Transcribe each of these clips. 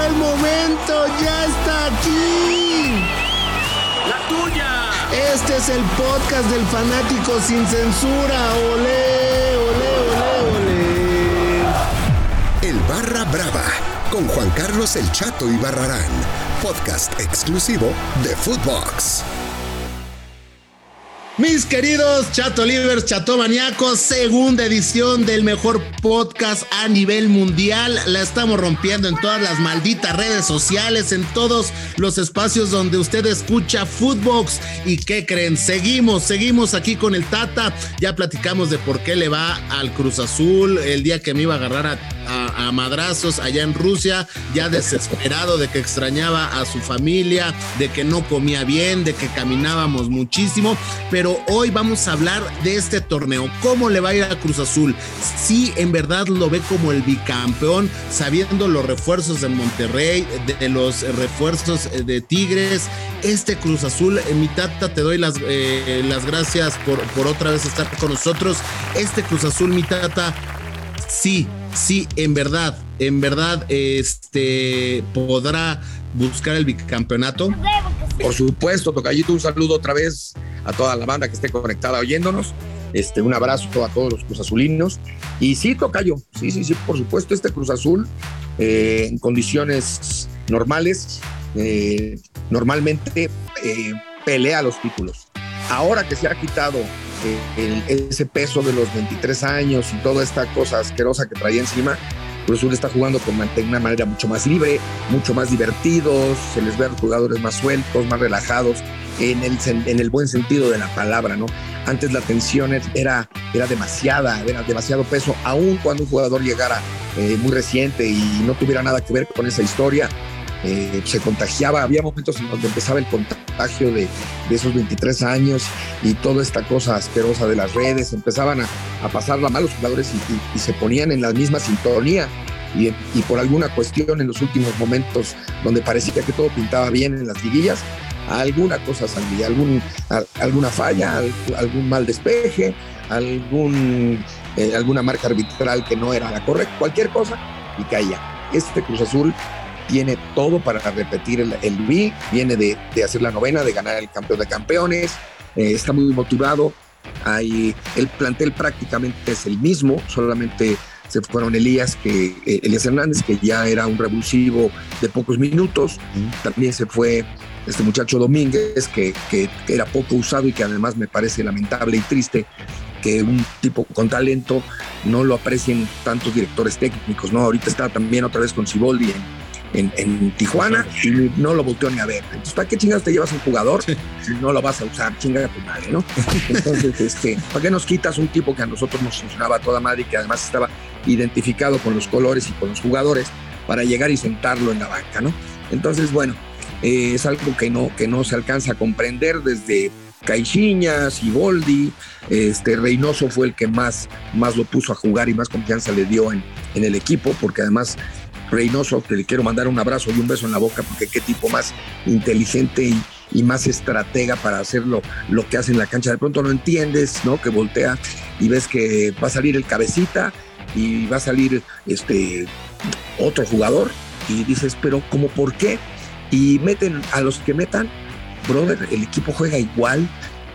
llegó el momento, ya está aquí. La tuya. Este es el podcast del fanático sin censura. Olé, olé, olé, olé. El Barra Brava con Juan Carlos El Chato y Barrarán, podcast exclusivo de Footbox. Mis queridos Chato Livers, Chato Maníacos, segunda edición del mejor podcast a nivel mundial. La estamos rompiendo en todas las malditas redes sociales, en todos los espacios donde usted escucha Footbox. ¿Y qué creen? Seguimos, seguimos aquí con el Tata. Ya platicamos de por qué le va al Cruz Azul el día que me iba a agarrar a, a madrazos allá en Rusia, ya desesperado de que extrañaba a su familia, de que no comía bien, de que caminábamos muchísimo. Pero hoy vamos a hablar de este torneo. ¿Cómo le va a ir a Cruz Azul? Si en verdad lo ve como el bicampeón, sabiendo los refuerzos de Monterrey, de, los refuerzos de Tigres. Este Cruz Azul, en mi tata, te doy las, eh, las gracias por, por otra vez estar con nosotros. Este Cruz Azul, mi tata, sí, sí, en verdad, en verdad, este podrá buscar el bicampeonato. Por supuesto, Tocayito, un saludo otra vez a toda la banda que esté conectada oyéndonos. Este, un abrazo a todos los Cruz Azulinos. Y sí, Tocayo, sí, sí, sí, por supuesto, este Cruz Azul eh, en condiciones normales, eh, normalmente eh, pelea los títulos. Ahora que se ha quitado ese peso de los 23 años y toda esta cosa asquerosa que traía encima, Cruz Azul está jugando con de una manera mucho más libre, mucho más divertidos, se les ve a los jugadores más sueltos, más relajados, en el, en el buen sentido de la palabra, ¿no? Antes la tensión era, era demasiada, era demasiado peso, aun cuando un jugador llegara eh, muy reciente y no tuviera nada que ver con esa historia, eh, se contagiaba, había momentos en donde empezaba el contagio de, esos 23 años y toda esta cosa asquerosa de las redes, empezaban a, a pasarla mal los jugadores y, se ponían en la misma sintonía. Y, y, por alguna cuestión en los últimos momentos donde parecía que todo pintaba bien en las liguillas, alguna cosa salía, algún, alguna falla, algún mal despeje, algún, eh, alguna marca arbitral que no era la correcta, cualquier cosa y caía. Este Cruz Azul tiene todo para repetir el, el B, viene de, de, hacer la novena, de ganar el campeón de campeones, eh, está muy motivado, hay, el plantel prácticamente es el mismo, solamente se fueron Elías, que, eh, Elías Hernández, que ya era un revulsivo de pocos minutos, también se fue este muchacho Domínguez, que, que, que, era poco usado y que además me parece lamentable y triste que un tipo con talento no lo aprecien tantos directores técnicos, ¿no? Ahorita está también otra vez con Ciboldi en, en, en, Tijuana y no lo volteó ni a ver. Entonces, ¿para qué chingados te llevas un jugador si no lo vas a usar? Chinga a tu madre, ¿no? Entonces, este, ¿para qué nos quitas un tipo que a nosotros nos funcionaba a toda madre y que además estaba identificado con los colores y con los jugadores para llegar y sentarlo en la banca, ¿no? Entonces, bueno, eh, es algo que no, que no se alcanza a comprender desde Caixinha, Siboldi, este Reynoso fue el que más, más lo puso a jugar y más confianza le dio en, en el equipo, porque además Reynoso, que le quiero mandar un abrazo y un beso en la boca, porque qué tipo más inteligente y, más estratega para hacerlo lo que hace en la cancha. De pronto no entiendes, ¿no? Que voltea y ves que va a salir el cabecita y va a salir este otro jugador y dices, pero ¿cómo por qué? Y meten a los que metan, brother, el equipo juega igual,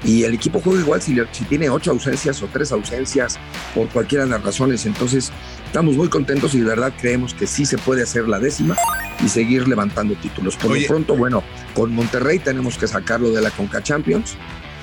y el equipo juega igual si, tiene ocho ausencias o tres ausencias por cualquiera de las razones. Entonces, estamos muy contentos y de verdad creemos que sí se puede hacer la décima y seguir levantando títulos. Por Oye. lo pronto, bueno, con Monterrey tenemos que sacarlo de la Conca Champions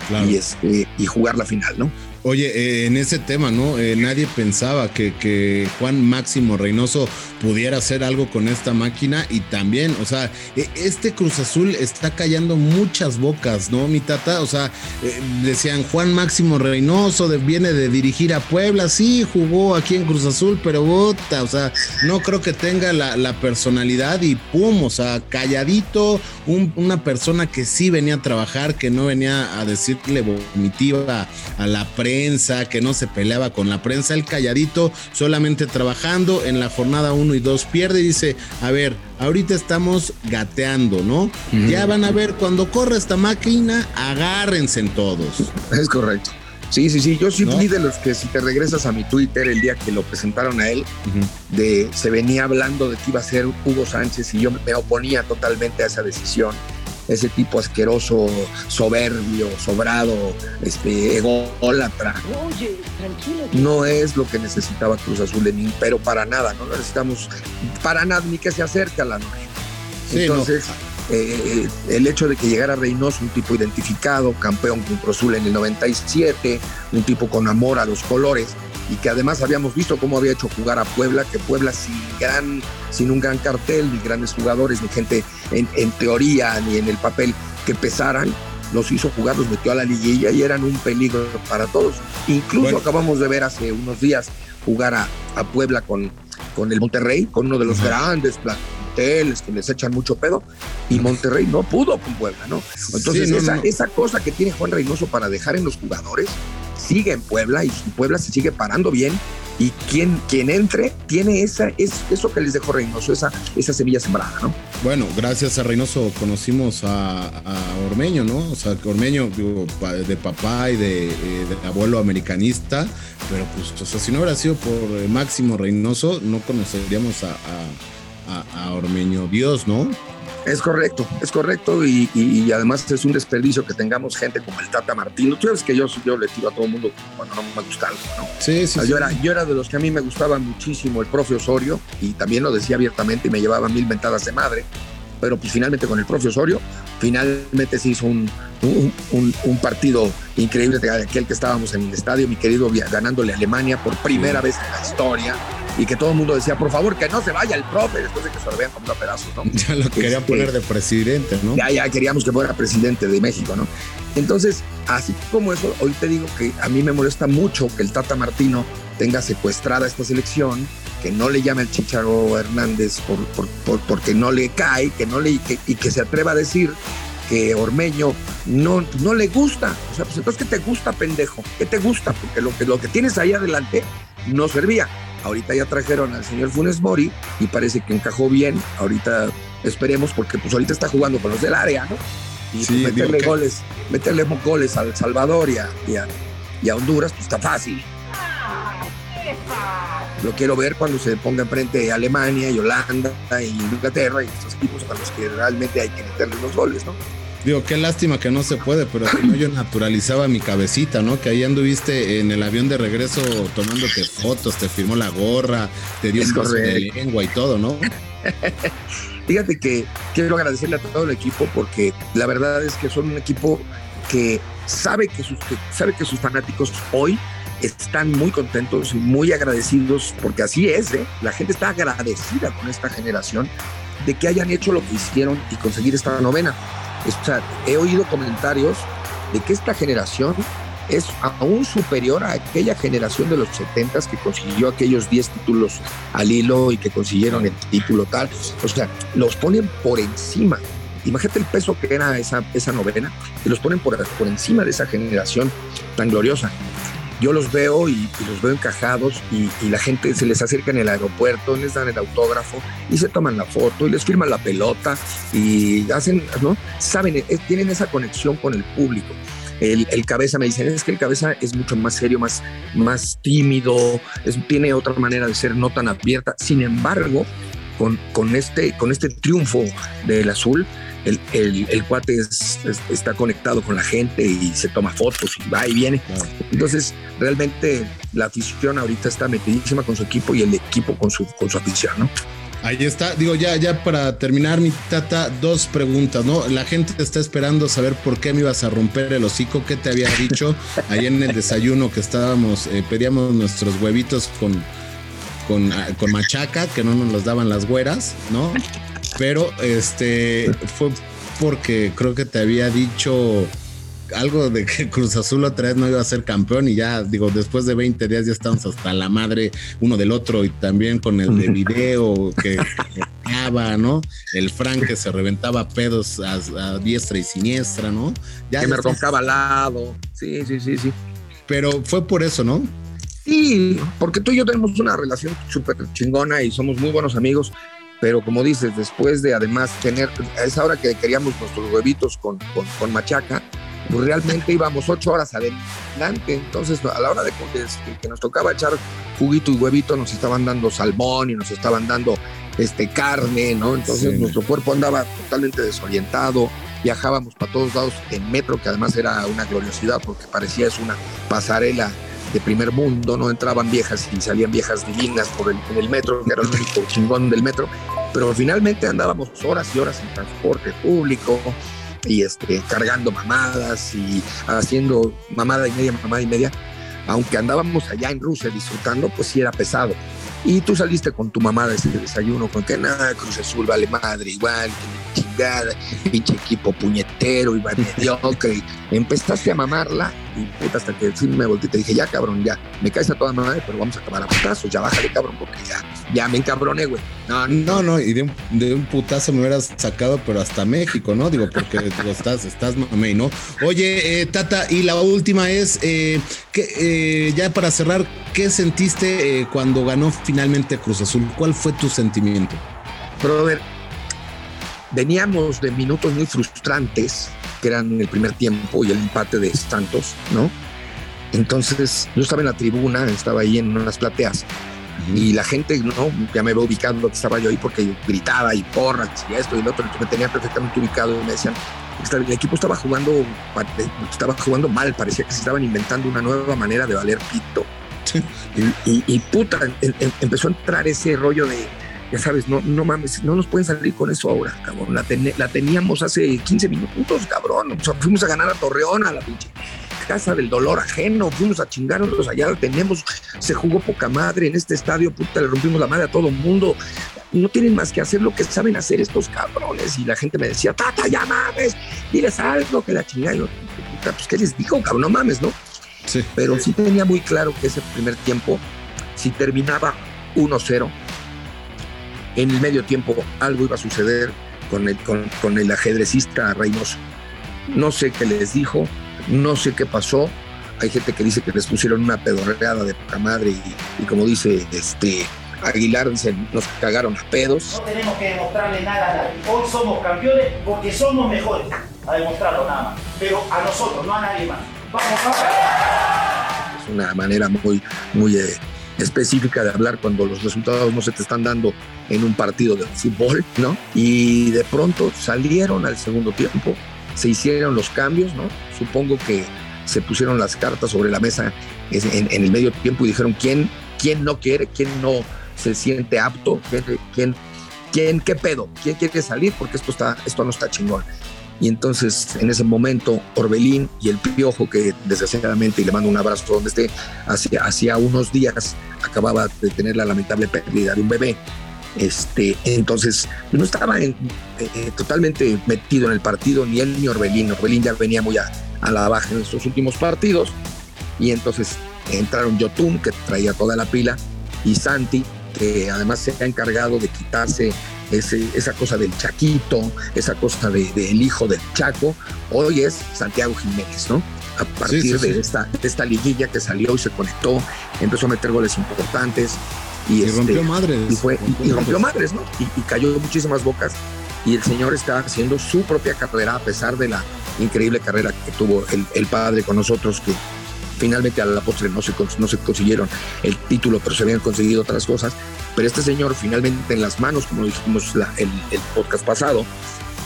claro. y, este, y jugar la final, ¿no? Oye, eh, en ese tema, ¿no? Eh, nadie pensaba que, Juan Máximo Reynoso pudiera hacer algo con esta máquina y también, o sea, este Cruz Azul está callando muchas bocas, ¿no, mi tata? O sea, eh, decían Juan Máximo Reynoso viene de dirigir a Puebla, sí, jugó aquí en Cruz Azul, pero bota, o sea, no creo que tenga la, la personalidad y pum, o sea, calladito, un, una persona que sí venía a trabajar, que no venía a decirle vomitiva a la prensa prensa, que no se peleaba con la prensa, el calladito, solamente trabajando en la jornada 1 y 2 pierde y dice, a ver, ahorita estamos gateando, ¿no? Ya van a ver, cuando corre esta máquina, agárrense en todos. Es correcto. Sí, sí, sí. Yo sí fui de los que si te regresas a mi Twitter el día que lo presentaron a él, de se venía hablando de que iba a ser Hugo Sánchez y yo me oponía totalmente a esa decisión. Ese tipo asqueroso, soberbio, sobrado, este, ególatra. Oye, tranquilo. No es lo que necesitaba Cruz Azul de mí, pero para nada, no lo necesitamos para nada, ni que se acerque a la noche. Entonces, eh, el hecho de que llegara Reynoso, un tipo identificado, campeón con Cruz Azul en el 97, un tipo con amor a los colores, y que además habíamos visto cómo había hecho jugar a Puebla, que Puebla sin, gran, sin un gran cartel, ni grandes jugadores, ni gente en, en teoría, ni en el papel que pesaran, los hizo jugar, los metió a la liguilla y eran un peligro para todos. Incluso acabamos de ver hace unos días jugar a, a Puebla con, con el Monterrey, con uno de los grandes planteles que les echan mucho pedo, y Monterrey no pudo con Puebla, ¿no? Entonces, Sí, no, esa, no. esa cosa que tiene Juan Reynoso para dejar en los jugadores sigue en Puebla y Puebla se sigue parando bien. Y quien, quien entre tiene esa, es, eso que les dejó Reynoso, esa, esa semilla sembrada, ¿no? Bueno, gracias a Reynoso conocimos a, Ormeño, ¿no? O sea, Ormeño digo, de papá y de, eh, de abuelo americanista, pero pues, o sea, si no hubiera sido por eh, Máximo Reynoso, no conoceríamos a, a- a Ormeño Dios, ¿no? Es correcto, es correcto y, y- y además es un desperdicio que tengamos gente como el Tata Martino. Tú sabes que yo, yo le tiro a todo el mundo cuando no me gusta algo, ¿no? Sí, sí. sea, sí. yo, era, yo era de los que a mí me gustaba muchísimo el profe Osorio y también lo decía abiertamente y me llevaba mil mentadas de madre, pero pues finalmente con el profe Osorio, finalmente se hizo un, un, un- un partido increíble de aquel que estábamos en el estadio, mi querido, ganándole a Alemania por primera vez en la historia y que todo el mundo decía, por favor, que no se vaya el profe después de que se lo vean como a pedazos, ¿no? Ya lo quería Este, poner de presidente, ¿no? ya, ya queríamos que fuera presidente de México, ¿no? Entonces, así como eso, hoy te digo que a mí me molesta mucho que el Tata Martino tenga secuestrada esta selección, que no le llame al Chicharo Hernández por, por- por- porque no le cae, que no le, que- y que se atreva a decir que Ormeño no, no le gusta. O sea, pues entonces, ¿qué te gusta, pendejo? ¿Qué te gusta? Porque lo que, lo que tienes ahí adelante no servía. Ahorita ya trajeron al señor Funes Mori y parece que encajó bien. Ahorita esperemos porque pues ahorita está jugando con los del área, ¿no? Y Sí, pues, meterle goles, meterle goles al Salvador y a, y a- y a Honduras, pues está fácil. Lo quiero ver cuando se ponga enfrente a Alemania y Holanda y Inglaterra y estos equipos a los que realmente hay que meterle los goles, ¿no? Digo, qué lástima que no se puede, pero si no yo naturalizaba mi cabecita, ¿no? Que ahí anduviste en el avión de regreso tomándote fotos, te firmó la gorra, te dio Es un beso de lengua y todo, ¿no? Fíjate que quiero agradecerle a todo el equipo porque la verdad es que son un equipo que sabe que sus, que sabe que sus fanáticos hoy están muy contentos y muy agradecidos porque así es, ¿eh? la gente está agradecida con esta generación de que hayan hecho lo que hicieron y conseguir esta novena. O sea, he oído comentarios de que esta generación es aún superior a aquella generación de los 70 que consiguió aquellos 10 títulos al hilo y que consiguieron el título tal. O sea, los ponen por encima. Imagínate el peso que era esa, esa novena y los ponen por, por encima de esa generación tan gloriosa. Yo los veo y, los veo encajados y, la gente se les acerca en el aeropuerto, les dan el autógrafo y se toman la foto y les firman la pelota y hacen, ¿no? Saben, eh, tienen esa conexión con el público. El, cabeza me dicen, es que el cabeza es mucho más serio, más, más tímido, tiene otra manera de ser, no tan abierta. Sin embargo, con, con, este, con este triunfo del azul, el, el, el cuate es- es- está conectado con la gente y se toma fotos y va y viene. Entonces, realmente la afición ahorita está metidísima con su equipo y el equipo con su, con su afición, ¿no? Ahí está, digo, ya, ya para terminar, mi tata, dos preguntas, ¿no? La gente te está esperando saber por qué me ibas a romper el hocico, qué te había dicho ahí en el desayuno que estábamos, eh, pedíamos nuestros huevitos con, con, ah, con machaca, que no nos los daban las güeras, ¿no? Pero este fue porque creo que te había dicho algo de que Cruz Azul otra vez no iba a ser campeón y ya, digo, después de 20 días ya estamos hasta la madre uno del otro y también con el de video que reventaba, ¿no? El Frank que se reventaba pedos a, a diestra y siniestra, ¿no? Ya que me roncaba al lado. Sí, sí, sí, sí. Pero fue por eso, ¿no? Sí, porque tú y yo tenemos una relación súper chingona y somos muy buenos amigos, pero como dices, después de además tener, a esa hora que queríamos nuestros huevitos con, con, con machaca, pues realmente íbamos ocho horas adelante. Entonces, a la hora de que nos tocaba echar juguito y huevito, nos estaban dando salmón y nos estaban dando este, carne, ¿no? Entonces nuestro cuerpo andaba totalmente desorientado, viajábamos para todos lados en metro, que además era una gloriosidad porque parecía es una pasarela de primer mundo, no entraban viejas y salían viejas divinas por el, metro, que era el único chingón del metro, pero finalmente andábamos horas y horas en transporte público y este, cargando mamadas y haciendo mamada y media, mamada y media, aunque andábamos allá en Rusia disfrutando, pues sí era pesado. Y tú saliste con tu mamá de ese desayuno, con que nada, Cruz Azul vale madre, igual, que chingada, pinche equipo puñetero, y mediocre. Y empezaste a mamarla y puta, hasta que sí me volteé y te dije, ya cabrón, ya, me caes a toda madre, pero vamos a acabar a putazos, ya bájale cabrón, porque ya, ya me encabroné, güey. No, no, no, y de un, de un, putazo me hubieras sacado, pero hasta México, ¿no? Digo, porque digo, estás, estás mame, ¿no? Oye, eh, Tata, y la última es, eh, que, eh, ya para cerrar, ¿qué sentiste eh, cuando ganó finalmente Cruz Azul? ¿Cuál fue tu sentimiento? Brother, veníamos de minutos muy frustrantes que eran el primer tiempo y el empate de Santos, ¿no? Entonces yo estaba en la tribuna, estaba ahí en unas plateas y la gente, ¿no? Ya me veo ubicado que estaba yo ahí porque gritaba y porras y esto y lo otro, me tenía perfectamente ubicado y me decían, el equipo estaba jugando, estaba jugando mal, parecía que se estaban inventando una nueva manera de valer pito. Y, y, puta, em, em, empezó a entrar ese rollo de, ya sabes, no, no mames, no nos pueden salir con eso ahora, cabrón. La, la teníamos hace 15 minutos, cabrón. O sea, fuimos a ganar a Torreón, a la pinche casa del dolor ajeno, fuimos a chingarnos allá, la tenemos, se jugó poca madre en este estadio, puta, le rompimos la madre a todo el mundo. No tienen más que hacer lo que saben hacer estos cabrones. Y la gente me decía, tata, ya mames, diles algo que la chingada. puta, pues, ¿qué les digo, cabrón? No mames, ¿no? Sí. Pero sí tenía muy claro que ese primer tiempo, si terminaba 1-0, en el medio tiempo algo iba a suceder con el, con, con el ajedrecista Reynoso. No sé qué les dijo, no sé qué pasó. Hay gente que dice que les pusieron una pedorreada de poca madre y, como dice este Aguilar, dice, nos cagaron a pedos. No tenemos que demostrarle nada a nadie. Hoy somos campeones porque somos mejores. A demostrarlo nada más. Pero a nosotros, no a nadie más. Vamos a Es una manera muy, muy eh, específica de hablar cuando los resultados no se te están dando en un partido de fútbol, ¿no? Y de pronto salieron al segundo tiempo se hicieron los cambios, ¿no? Supongo que se pusieron las cartas sobre la mesa en, el medio tiempo y dijeron quién, quién no quiere, quién no se siente apto, quién, quién, qué pedo, quién quiere salir porque esto, está, esto no está chingón. Y entonces en ese momento Orbelín y el Piojo, que desgraciadamente, y le mando un abrazo donde esté, hacía, unos días acababa de tener la lamentable pérdida de un bebé, este, entonces, no estaba eh, totalmente metido en el partido ni él ni Orbelín. Orbelín ya venía muy a, la baja en estos últimos partidos. Y entonces entraron Yotun, que traía toda la pila, y Santi, que además se ha encargado de quitarse ese, esa cosa del Chaquito, esa cosa del de, hijo del Chaco. Hoy es Santiago Jiménez, ¿no? A partir De, esta, de esta liguilla que salió y se conectó, empezó a meter goles importantes y, rompió este, madres. Y, fue, y, rompió madres, ¿no? Y, cayó muchísimas bocas. Y el señor está haciendo su propia carrera a pesar de la increíble carrera que tuvo el, padre con nosotros, que finalmente a la postre no se, no se consiguieron el título, pero se habían conseguido otras cosas. Pero este señor finalmente en las manos, como dijimos la, el, el, podcast pasado,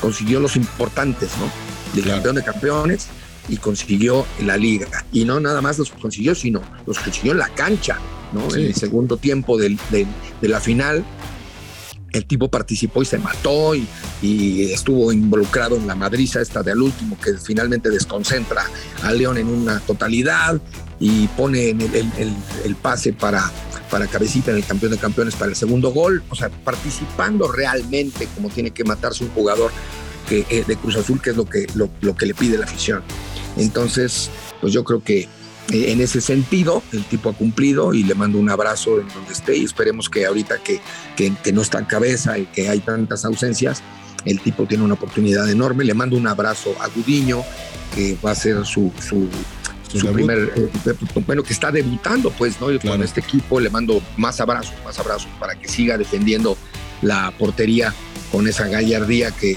consiguió los importantes, ¿no? El campeón de campeones y consiguió la liga. Y no nada más los consiguió, sino los consiguió en la cancha. En el segundo tiempo de la final, el tipo participó y se mató y, estuvo involucrado en la madriza esta de al último que finalmente desconcentra a León en una totalidad y pone el, pase para, para Cabecita en el campeón de campeones para el segundo gol, o sea, participando realmente como tiene que matarse un jugador que, eh, de Cruz Azul, que es lo que, lo que le pide la afición. Entonces, pues yo creo que en ese sentido, el tipo ha cumplido y le mando un abrazo en donde esté y esperemos que ahorita que, que, no está en cabeza y que hay tantas ausencias, el tipo tiene una oportunidad enorme. Le mando un abrazo a Gudiño, que va a ser su, su, primer, eh, bueno, que está debutando, pues, ¿no? Con este equipo le mando más abrazos, más abrazos para que siga defendiendo la portería con esa gallardía que,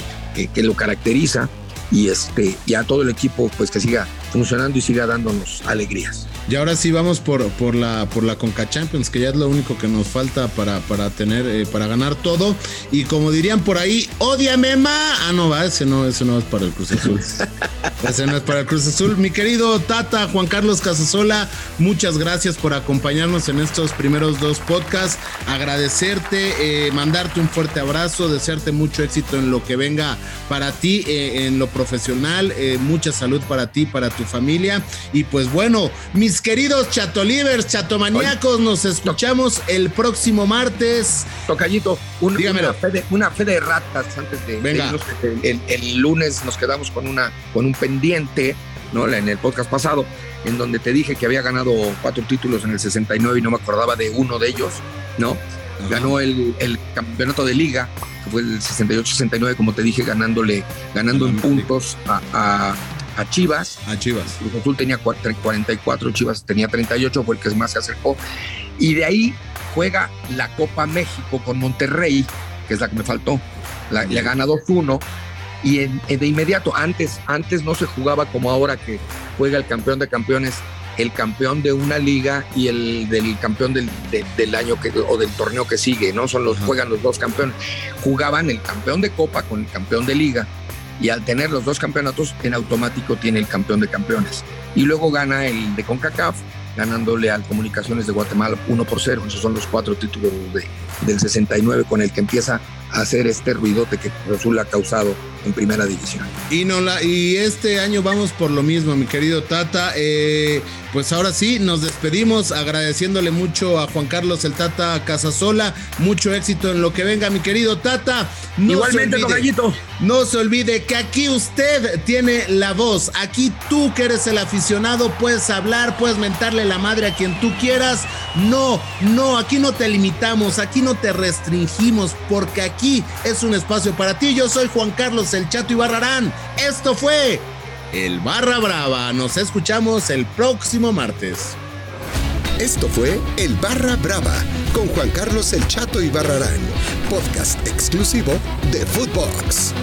que lo caracteriza y este, ya todo el equipo pues que siga funcionando y siga dándonos alegrías. Y ahora sí vamos por, por la por la Conca Champions, que ya es lo único que nos falta para, para tener, eh, para ganar todo. Y como dirían por ahí, odiame ma. Ah, no, va, ese no, ese no es para el Cruz Azul. ese no es para el Cruz Azul. Mi querido Tata, Juan Carlos Casasola, muchas gracias por acompañarnos en estos primeros dos podcasts. Agradecerte, eh, mandarte un fuerte abrazo, desearte mucho éxito en lo que venga para ti, eh, en lo profesional, mucha salud para ti, para tu familia. Y pues bueno, mis queridos chatolivers, chatomaníacos, nos escuchamos el próximo martes. Tocallito, una, fe de, una, fe de, ratas antes de, Venga. el, lunes nos quedamos con, una, con un pendiente, ¿no? En el podcast pasado, en donde te dije que había ganado cuatro títulos en el 69 y no me acordaba de uno de ellos, ¿no? Ganó el, campeonato de liga, que fue el 68-69, como te dije, ganándole, ganando en puntos a a Chivas. A Chivas. Cruz Azul tenía 44, Chivas tenía 38, fue el que más se acercó. Y de ahí juega la Copa México con Monterrey, que es la que me faltó. le gana 2-1. Y de inmediato, antes, antes no se jugaba como ahora que juega el campeón de campeones, el campeón de una liga y el del campeón del, del año que, o del torneo que sigue, ¿no? Son los, juegan los dos campeones. Jugaban el campeón de Copa con el campeón de liga y al tener los dos campeonatos, en automático tiene el campeón de campeones. Y luego gana el de CONCACAF, ganándole al Comunicaciones de Guatemala 1 por 0. Esos son los cuatro títulos de, del 69 con el que empieza a hacer este ruidote que Azul ha causado en primera división. Y, no y este año vamos por lo mismo, mi querido Tata. Eh, pues ahora sí, nos despedimos agradeciéndole mucho a Juan Carlos el Tata Casasola. Mucho éxito en lo que venga, mi querido Tata. No Igualmente, Tocayito. No se olvide que aquí usted tiene la voz. Aquí tú que eres el aficionado puedes hablar, puedes mentarle la madre a quien tú quieras. No, no, aquí no te limitamos, aquí no te restringimos, porque aquí es un espacio para ti. Yo soy Juan Carlos el Chato Ibarrarán. Esto fue el Barra Brava. Nos escuchamos el próximo martes. Esto fue El Barra Brava con Juan Carlos El Chato y Barrarán, podcast exclusivo de Footbox.